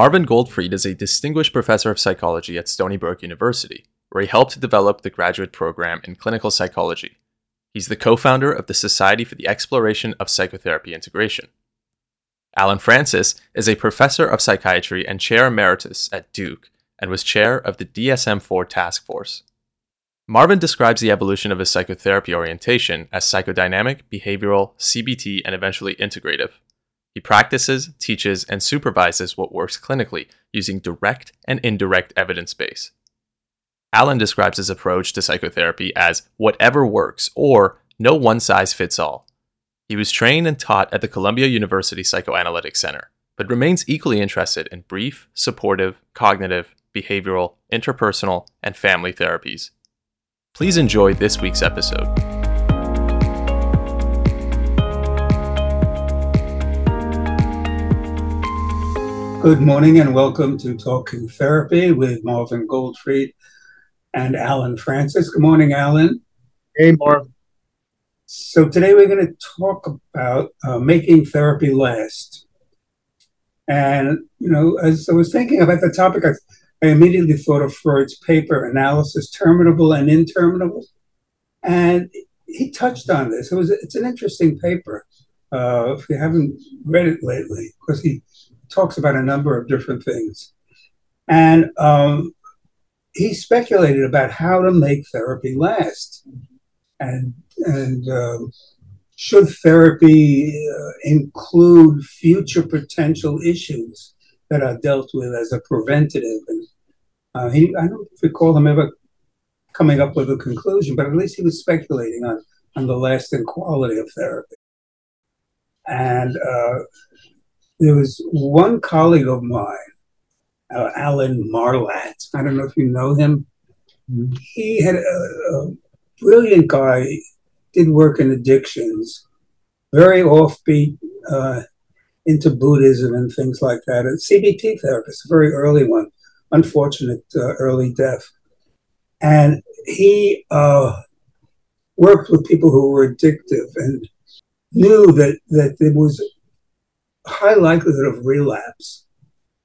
Marvin Goldfried is a distinguished professor of psychology at Stony Brook University, where he helped develop the graduate program in clinical psychology. He's the co founder of the Society for the Exploration of Psychotherapy Integration. Allen Frances is a professor of psychiatry and chair emeritus at Duke and was chair of the DSM 4 task force. Marvin describes the evolution of his psychotherapy orientation as psychodynamic, behavioral, CBT, and eventually integrative. He practices, teaches, and supervises what works clinically using direct and indirect evidence base. Allen describes his approach to psychotherapy as whatever works or no one size fits all. He was trained and taught at the Columbia University Psychoanalytic Center, but remains equally interested in brief, supportive, cognitive, behavioral, interpersonal, and family therapies. Please enjoy this week's episode. Good morning and welcome to Talking Therapy with Marvin Goldfried and Allen Frances. Good morning, Allen. Hey, Marv. So today we're going to talk about uh, making therapy last. And, you know, as I was thinking about the topic, I I immediately thought of Freud's paper, Analysis Terminable and Interminable. And he touched on this. It was it's an interesting paper. Uh, if you haven't read it lately, because he talks about a number of different things. And um, he speculated about how to make therapy last. And, and um, should therapy uh, include future potential issues that are dealt with as a preventative. And uh, he, I don't recall him ever coming up with a conclusion, but at least he was speculating on, on the lasting quality of therapy. And uh, there was one colleague of mine, uh, Alan Marlatt. I don't know if you know him. Mm-hmm. He had a, a brilliant guy, did work in addictions, very offbeat, uh, into Buddhism and things like that. A CBT therapist, a very early one, unfortunate uh, early death. And he uh, worked with people who were addictive and knew that, that there was high likelihood of relapse.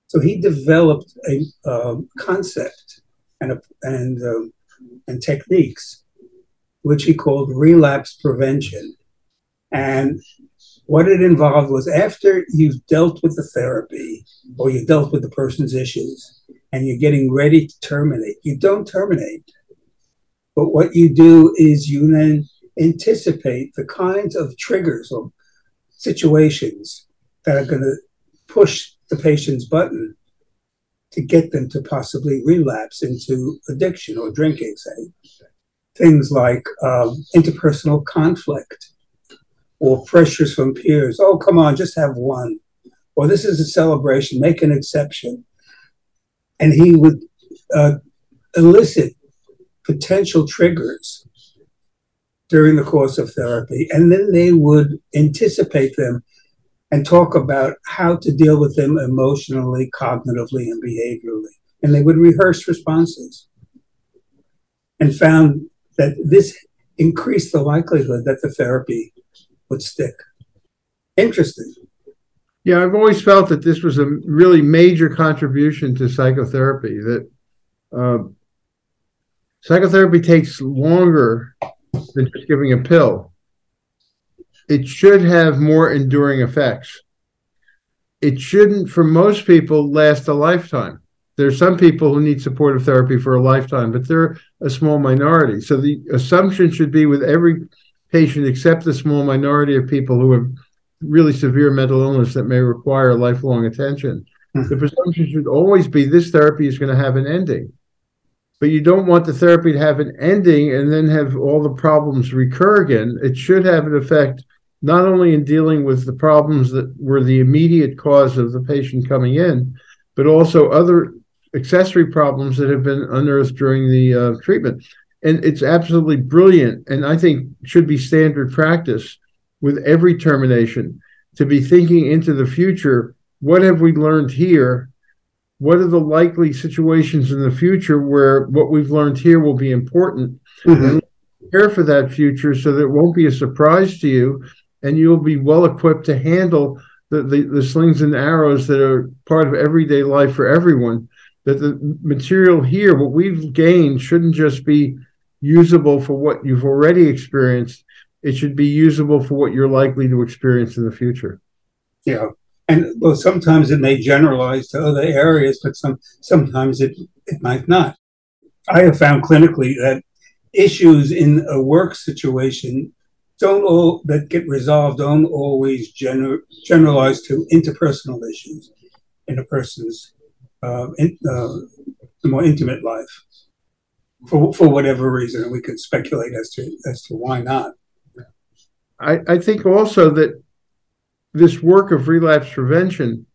So he developed a um, concept and, a, and, um, and techniques, which he called relapse prevention. And what it involved was after you've dealt with the therapy or you dealt with the person's issues and you're getting ready to terminate, you don't terminate. But what you do is you then anticipate the kinds of triggers or situations that are going to push the patient's button to get them to possibly relapse into addiction or drinking, say. Things like um, interpersonal conflict, or pressures from peers. Oh, come on, just have one. Or this is a celebration, make an exception. And he would uh, elicit potential triggers during the course of therapy. And then they would anticipate them and talk about how to deal with them emotionally, cognitively, and behaviorally. And they would rehearse responses and found that this increased the likelihood that the therapy would stick. Interesting. Yeah, I've always felt that this was a really major contribution to psychotherapy. That uh, psychotherapy takes longer than just giving a pill. It should have more enduring effects. It shouldn't, for most people, last a lifetime. There are some people who need supportive therapy for a lifetime, but they're a small minority. So the assumption should be with every patient, except the small minority of people who have really severe mental illness that may require lifelong attention. Mm-hmm. The presumption should always be this therapy is going to have an ending. But you don't want the therapy to have an ending and then have all the problems recur again. It should have an effect not only in dealing with the problems that were the immediate cause of the patient coming in, but also other accessory problems that have been unearthed during the uh, treatment. And it's absolutely brilliant and i think should be standard practice with every termination to be thinking into the future what have we learned here? What are the likely situations in the future where what we've learned here will be important? Mm-hmm. and prepare for that future so that it won't be a surprise to you and you'll be well equipped to handle the, the, the slings and arrows that are part of everyday life for everyone. That the material here, what we've gained, shouldn't just be usable for what you've already experienced. It should be usable for what you're likely to experience in the future. Yeah. And well, sometimes it may generalize to other areas, but some sometimes it, it might not. I have found clinically that issues in a work situation don't all that get resolved don't always gener- generalize to interpersonal issues in a person's uh, in, uh, more intimate life for for whatever reason, we could speculate as to as to why not. I, I think also that this work of relapse prevention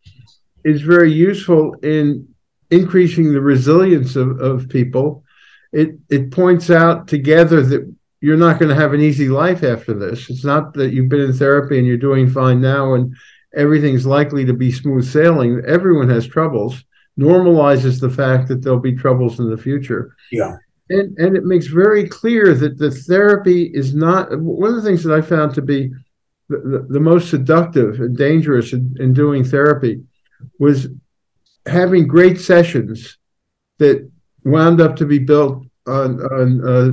is very useful in increasing the resilience of, of people. It it points out together that you're not going to have an easy life after this. It's not that you've been in therapy and you're doing fine now and everything's likely to be smooth sailing. Everyone has troubles. Normalizes the fact that there'll be troubles in the future. Yeah. And and it makes very clear that the therapy is not one of the things that I found to be the, the, the most seductive and dangerous in, in doing therapy was having great sessions that wound up to be built on on uh,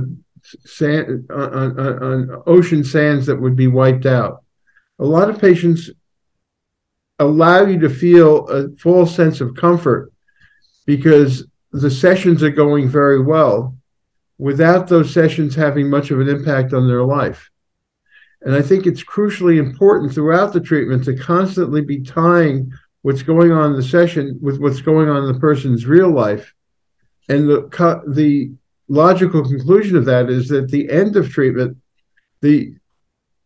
sand on, on, on ocean sands that would be wiped out. A lot of patients allow you to feel a full sense of comfort because the sessions are going very well without those sessions having much of an impact on their life. And I think it's crucially important throughout the treatment to constantly be tying what's going on in the session with what's going on in the person's real life. And the the logical conclusion of that is that the end of treatment, the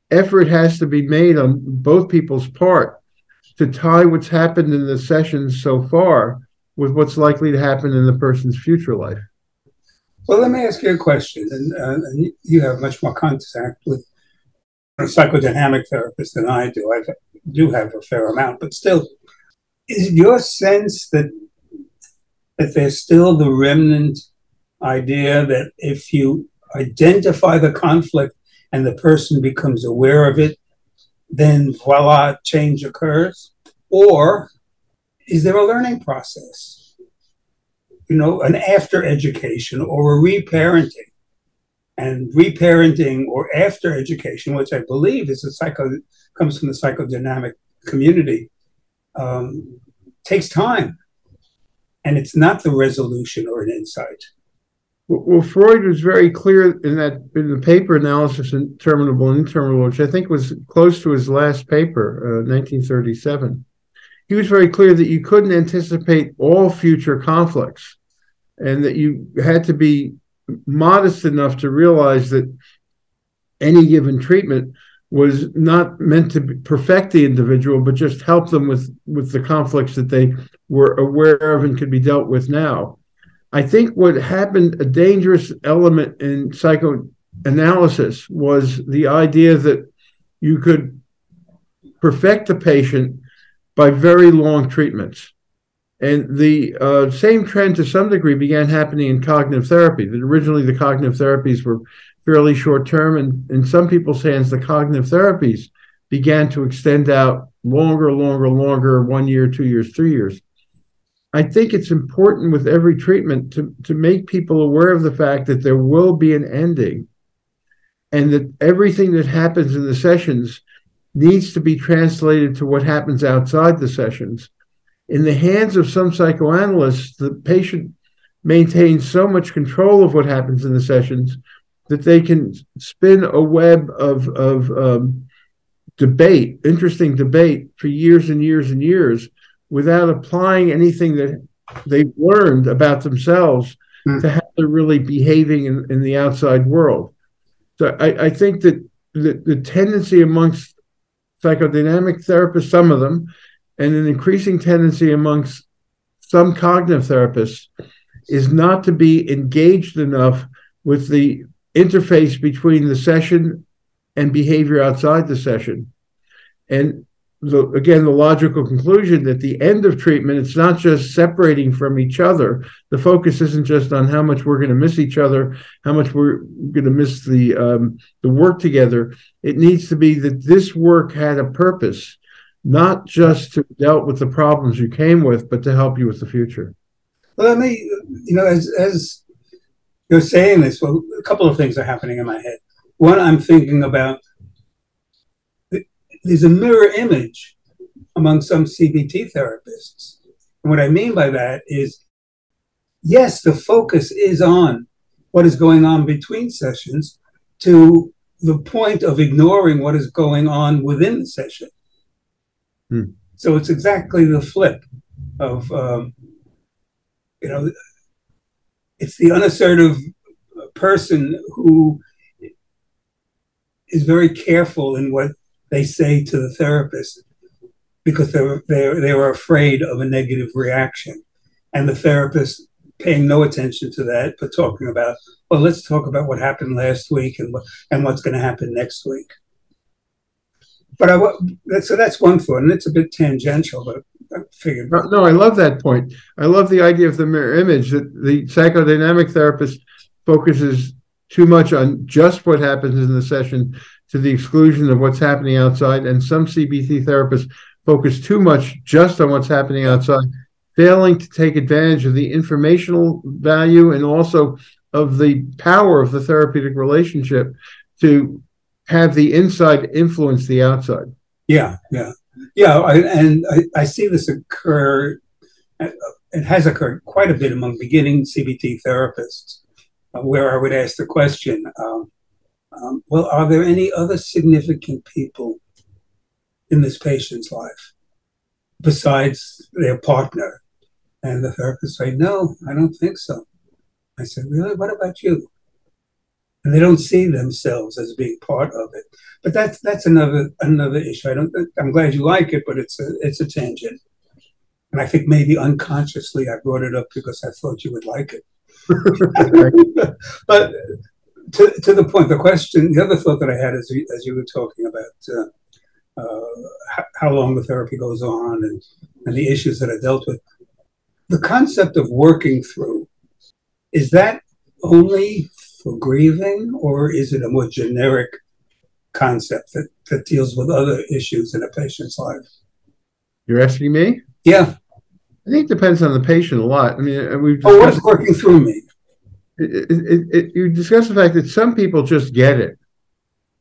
effort has to be made on both people's part to tie what's happened in the sessions so far with what's likely to happen in the person's future life. Well, let me ask you a question, and, uh, and you have much more contact with psychodynamic therapist than I do. I do have a fair amount, but still, is your sense that that there's still the remnant idea that if you identify the conflict and the person becomes aware of it, then voila, change occurs? Or is there a learning process? You know, an after education or a reparenting. And reparenting or after education, which I believe is a psycho comes from the psychodynamic community, um, takes time. And it's not the resolution or an insight. Well, Freud was very clear in that in the paper analysis in terminable and interminable, which I think was close to his last paper, uh, 1937. He was very clear that you couldn't anticipate all future conflicts, and that you had to be modest enough to realize that any given treatment was not meant to perfect the individual, but just help them with with the conflicts that they were aware of and could be dealt with now. I think what happened, a dangerous element in psychoanalysis was the idea that you could perfect the patient by very long treatments. And the uh, same trend to some degree began happening in cognitive therapy. That originally the cognitive therapies were fairly short term, and in some people's hands, the cognitive therapies began to extend out longer, longer, longer one year, two years, three years. I think it's important with every treatment to, to make people aware of the fact that there will be an ending and that everything that happens in the sessions needs to be translated to what happens outside the sessions. In the hands of some psychoanalysts, the patient maintains so much control of what happens in the sessions that they can spin a web of, of um, debate, interesting debate for years and years and years without applying anything that they've learned about themselves mm. to how they're really behaving in, in the outside world. So I, I think that the, the tendency amongst psychodynamic therapists, some of them, and an increasing tendency amongst some cognitive therapists is not to be engaged enough with the interface between the session and behavior outside the session. And the, again the logical conclusion that the end of treatment it's not just separating from each other the focus isn't just on how much we're going to miss each other how much we're going to miss the um, the work together it needs to be that this work had a purpose not just to dealt with the problems you came with, but to help you with the future. Well, let me, you know, as as you're saying this, well, a couple of things are happening in my head. One, I'm thinking about there's a mirror image among some CBT therapists. And what I mean by that is, yes, the focus is on what is going on between sessions to the point of ignoring what is going on within the session. Hmm. So it's exactly the flip of, um, you know, it's the unassertive person who is very careful in what they say to the therapist because they were they, they were afraid of a negative reaction. And the therapist paying no attention to that but talking about well let's talk about what happened last week and what and what's going to happen next week. But I so that's one thought and it's a bit tangential but I figured uh, no I love that point. I love the idea of the mirror image that the psychodynamic therapist focuses too much on just what happens in the session to the exclusion of what's happening outside. And some CBT therapists focus too much just on what's happening outside, failing to take advantage of the informational value and also of the power of the therapeutic relationship to have the inside influence the outside. Yeah, yeah, yeah. I, and I, I see this occur. It has occurred quite a bit among beginning CBT therapists, uh, where I would ask the question, um, um, well, are there any other significant people in this patient's life besides their partner? And the therapist say, no, I don't think so. I said, really? What about you? And they don't see themselves as being part of it. But that's that's another another issue. I don't. I'm glad you like it, but it's a it's a tangent. And I think maybe unconsciously I brought it up because I thought you would like it. but to, to the point, the question, the other thought that I had as you, as you were talking about uh, uh, how long the therapy goes on and, and the issues that are dealt with, the concept of working through, is that only for grieving or is it a more generic concept that, that deals with other issues in a patient's life? You're asking me? Yeah. I think it depends on the patient a lot. I mean, we've. Oh, what does working through mean? It, it, it, you discuss the fact that some people just get it.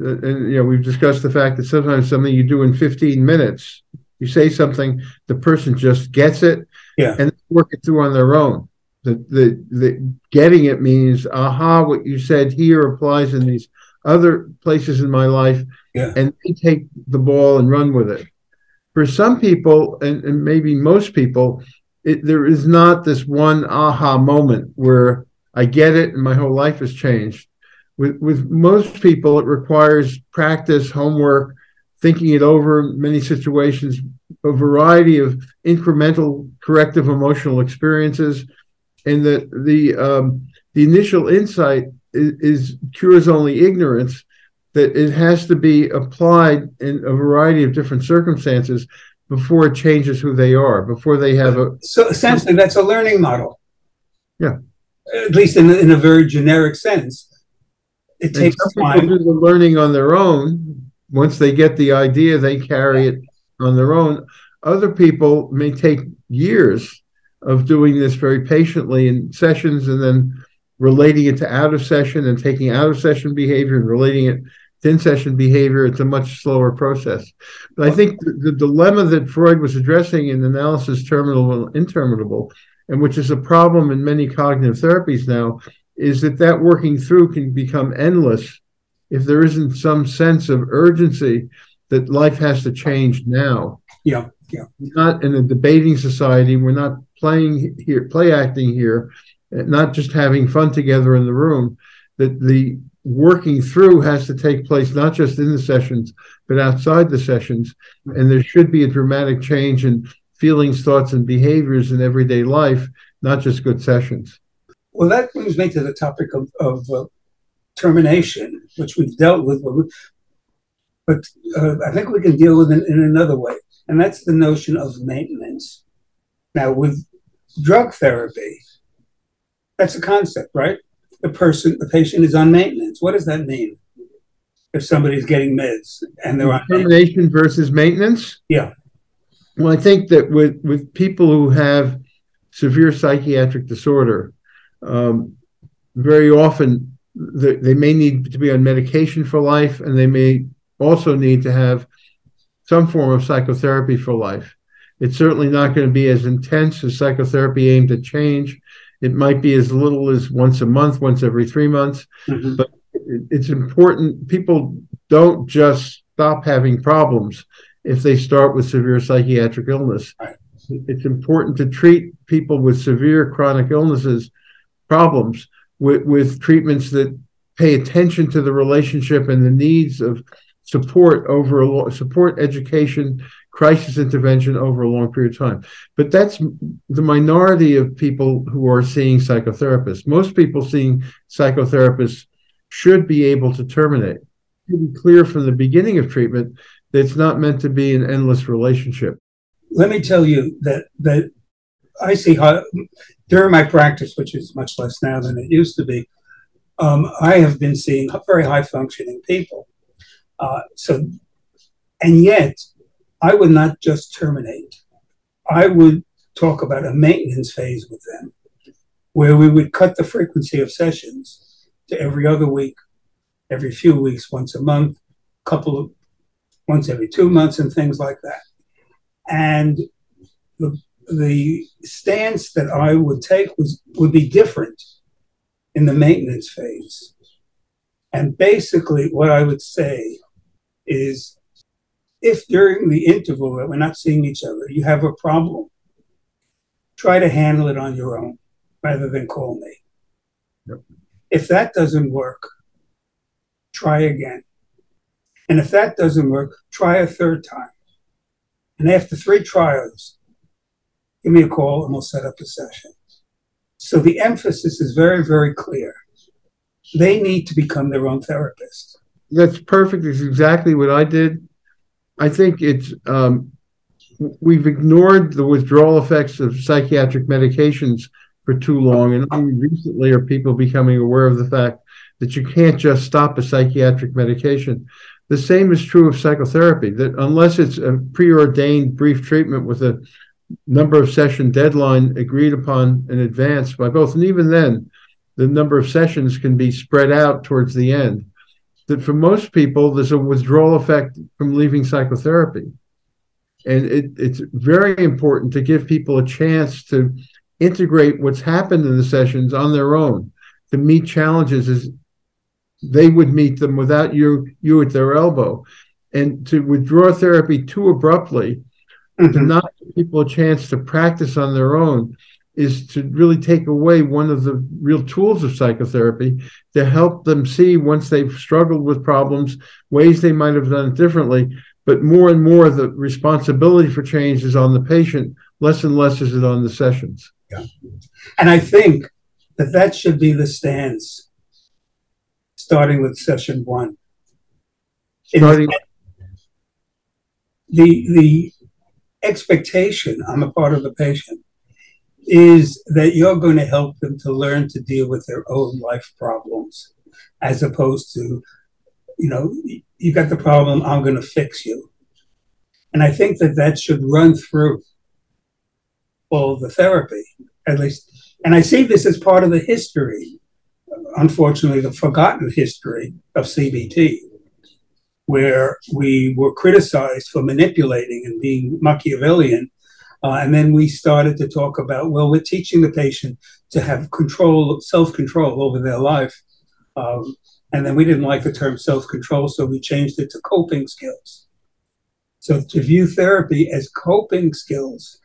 Uh, and you know, we've discussed the fact that sometimes something you do in 15 minutes, you say something, the person just gets it, yeah, and work it through on their own. The, the the getting it means, aha, what you said here applies in these other places in my life, yeah. and they take the ball and run with it. For some people, and, and maybe most people, it, there is not this one aha moment where I get it, and my whole life has changed. With with most people, it requires practice, homework, thinking it over, many situations, a variety of incremental corrective emotional experiences, and the the um, the initial insight is, is cures only ignorance. That it has to be applied in a variety of different circumstances before it changes who they are, before they have a. So essentially, that's a learning model. Yeah at least in, in a very generic sense. It takes people do the learning on their own. Once they get the idea, they carry it on their own. Other people may take years of doing this very patiently in sessions and then relating it to out of session and taking out of session behavior and relating it to in session behavior. It's a much slower process. But I think the, the dilemma that Freud was addressing in analysis terminable and interminable and which is a problem in many cognitive therapies now, is that that working through can become endless if there isn't some sense of urgency that life has to change now. Yeah, yeah. Not in a debating society. We're not playing here, play acting here, not just having fun together in the room. That the working through has to take place not just in the sessions but outside the sessions, mm-hmm. and there should be a dramatic change in feelings, thoughts, and behaviors in everyday life, not just good sessions. Well, that brings me to the topic of, of uh, termination, which we've dealt with, but uh, I think we can deal with it in another way, and that's the notion of maintenance. Now, with drug therapy, that's a concept, right? The person, the patient is on maintenance. What does that mean? If somebody's getting meds and they're on termination versus maintenance, yeah, Well, I think that with with people who have severe psychiatric disorder, um, very often the, they may need to be on medication for life, and they may also need to have some form of psychotherapy for life. It's certainly not going to be as intense as psychotherapy aimed at change. It might be as little as once a month, once every three months, mm-hmm. but it's important. People don't just stop having problems if they start with severe psychiatric illness. Right. It's important to treat people with severe chronic illnesses problems with, with treatments that pay attention to the relationship and the needs of support over a support education crisis intervention over a long period of time but that's the minority of people who are seeing psychotherapists most people seeing psychotherapists should be able to terminate to be clear from the beginning of treatment it's not meant to be an endless relationship let me tell you that that i see how during my practice which is much less now than it used to be um, i have been seeing very high functioning people uh, so, and yet, I would not just terminate. I would talk about a maintenance phase with them, where we would cut the frequency of sessions to every other week, every few weeks, once a month, couple of once every two months, and things like that. And the the stance that I would take was would be different in the maintenance phase. And basically, what I would say is if during the interval that we're not seeing each other, you have a problem, try to handle it on your own rather than call me. Yep. If that doesn't work, try again. And if that doesn't work, try a third time. And after three trials, give me a call and we'll set up a session. So the emphasis is very, very clear. They need to become their own therapist that's perfect. It's exactly what I did. I think it's um, we've ignored the withdrawal effects of psychiatric medications for too long, and only recently are people becoming aware of the fact that you can't just stop a psychiatric medication. The same is true of psychotherapy. That unless it's a preordained brief treatment with a number of session deadline agreed upon in advance by both, and even then, the number of sessions can be spread out towards the end that for most people, there's a withdrawal effect from leaving psychotherapy. And it, it's very important to give people a chance to integrate what's happened in the sessions on their own, to meet challenges as they would meet them without you you at their elbow. And to withdraw therapy too abruptly, mm-hmm. to not give people a chance to practice on their own, is to really take away one of the real tools of psychotherapy to help them see once they've struggled with problems ways they might have done it differently but more and more the responsibility for change is on the patient less and less is it on the sessions yeah and i think that that should be the stance starting with session one starting- the the expectation i'm a part of the patient is that you're going to help them to learn to deal with their own life problems as opposed to, you know, you got the problem, I'm going to fix you. And I think that that should run through all the therapy, at least. And I see this as part of the history, unfortunately, the forgotten history of CBT, where we were criticized for manipulating and being Machiavellian uh, and then we started to talk about, well, we're teaching the patient to have control, self control over their life. Um, and then we didn't like the term self control, so we changed it to coping skills. So to view therapy as coping skills,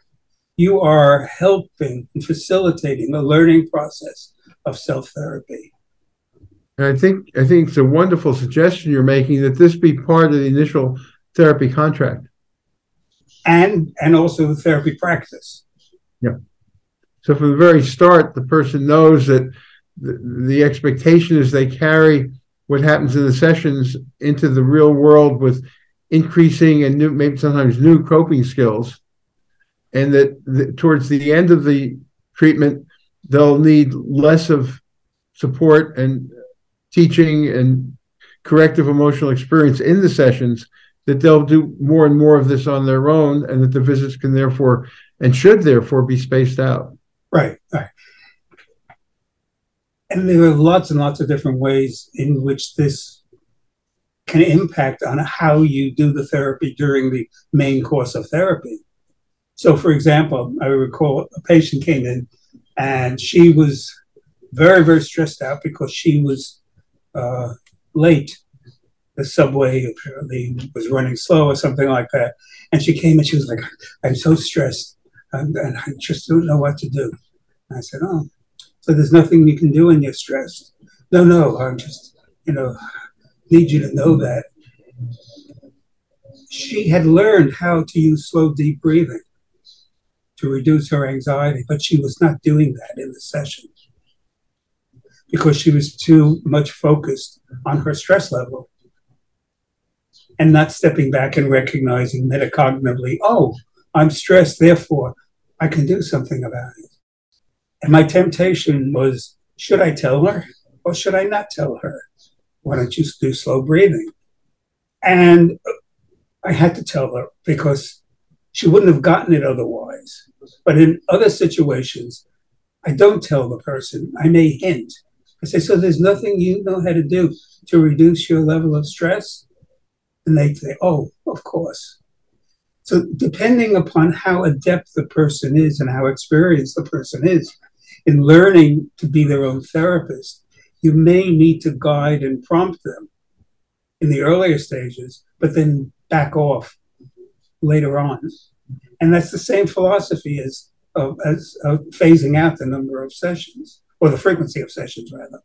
you are helping and facilitating the learning process of self therapy. I think I think it's a wonderful suggestion you're making that this be part of the initial therapy contract and and also the therapy practice. Yeah. So from the very start, the person knows that the, the expectation is they carry what happens in the sessions into the real world with increasing and new, maybe sometimes new coping skills, and that the, towards the end of the treatment, they'll need less of support and teaching and corrective emotional experience in the sessions that they'll do more and more of this on their own, and that the visits can therefore and should therefore be spaced out. Right, right. And there are lots and lots of different ways in which this can impact on how you do the therapy during the main course of therapy. So, for example, I recall a patient came in and she was very, very stressed out because she was uh, late. The subway apparently was running slow or something like that. And she came and she was like, I'm so stressed and, and I just don't know what to do. And I said, Oh, so there's nothing you can do when you're stressed. No, no, I'm just, you know, need you to know that. She had learned how to use slow, deep breathing to reduce her anxiety, but she was not doing that in the session because she was too much focused on her stress level and not stepping back and recognizing metacognitively, oh, I'm stressed, therefore I can do something about it. And my temptation was should I tell her or should I not tell her? Why don't you do slow breathing? And I had to tell her because she wouldn't have gotten it otherwise. But in other situations, I don't tell the person. I may hint. I say, so there's nothing you know how to do to reduce your level of stress? And they say, oh, of course. So depending upon how adept the person is and how experienced the person is in learning to be their own therapist, you may need to guide and prompt them in the earlier stages, but then back off later on. And that's the same philosophy as as phasing out the number of sessions or the frequency of sessions, rather.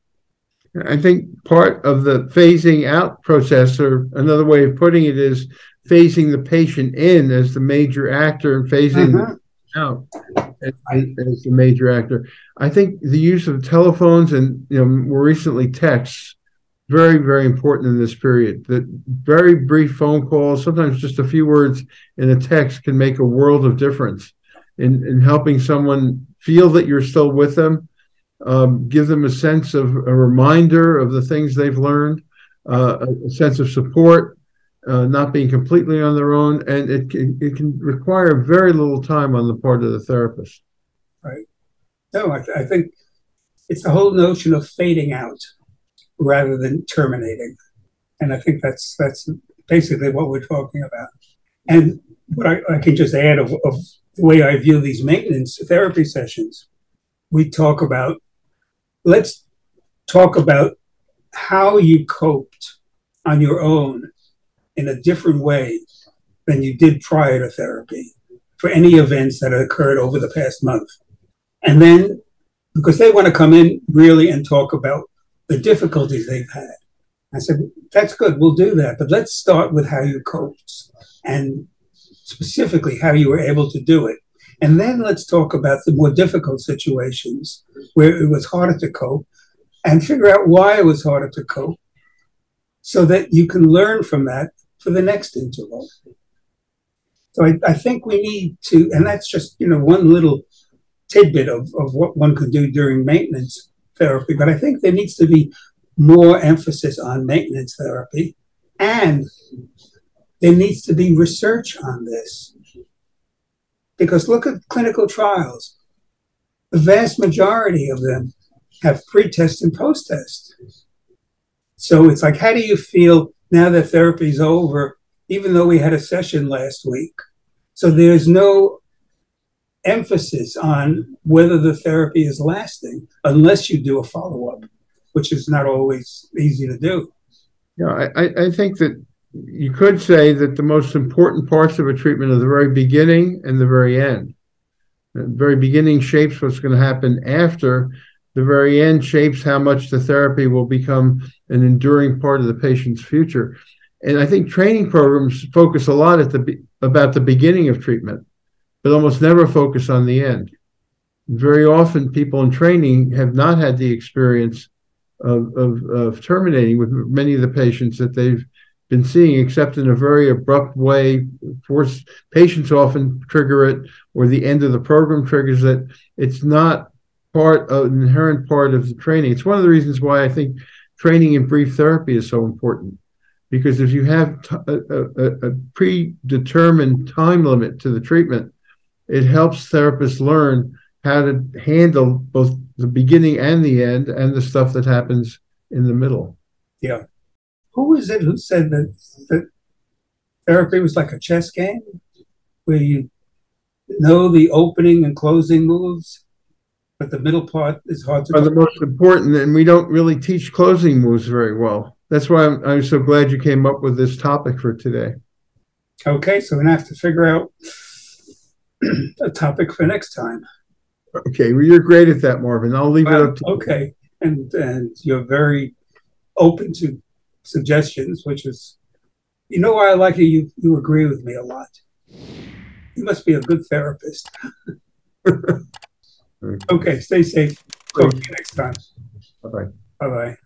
I think part of the phasing out process, or another way of putting it, is phasing the patient in as the major actor and phasing uh-huh. out as, as, the major actor. I think the use of telephones and you know more recently texts very, very important in this period. That very brief phone calls, sometimes just a few words in a text, can make a world of difference in, in helping someone feel that you're still with them, um, give them a sense of a reminder of the things they've learned, uh, a sense of support, uh, not being completely on their own, and it can, it can require very little time on the part of the therapist. Right. No, I, th- I think it's the whole notion of fading out rather than terminating. And I think that's that's basically what we're talking about. And what I, I can just add of, of the way I view these maintenance therapy sessions, we talk about let's talk about how you coped on your own in a different way than you did prior to therapy for any events that occurred over the past month. And then, because they want to come in really and talk about the difficulties they've had. I said, that's good, we'll do that. But let's start with how you coped and specifically how you were able to do it. And then let's talk about the more difficult situations where it was harder to cope and figure out why it was harder to cope so that you can learn from that for the next interval. So I, I think we need to, and that's just, you know, one little tidbit of, of what one could do during maintenance therapy, but I think there needs to be more emphasis on maintenance therapy and there needs to be research on this. Because look at clinical trials. The vast majority of them have pre-test and post-test. So it's like, how do you feel now that therapy's over, even though we had a session last week? So there's no emphasis on whether the therapy is lasting unless you do a follow up, which is not always easy to do. Yeah, I, I think that you could say that the most important parts of a treatment are the very beginning and the very end. The very beginning shapes what's going to happen after. The very end shapes how much the therapy will become an enduring part of the patient's future. And I think training programs focus a lot at the about the beginning of treatment but almost never focus on the end. Very often, people in training have not had the experience of, of, of terminating with many of the patients that they've been seeing, except in a very abrupt way. Force patients often trigger it, or the end of the program triggers it. It's not part of an inherent part of the training. It's one of the reasons why I think training in brief therapy is so important because if you have t- a, a, a predetermined time limit to the treatment, it helps therapists learn how to handle both the beginning and the end and the stuff that happens in the middle. Yeah. Who was it who said that, that therapy was like a chess game where you know the opening and closing moves, but the middle part is hard to Are the most important, and we don't really teach closing moves very well. That's why I'm, I'm so glad you came up with this topic for today. Okay, so we're gonna have to figure out a topic for next time. Okay, well, you're great at that, Marvin. I'll leave it up to you. okay, and and you're very open to suggestions, which is, you know, why I like you. You you agree with me a lot. You must be a good therapist. okay, stay safe. Talk to you next time. Bye-bye. Bye bye.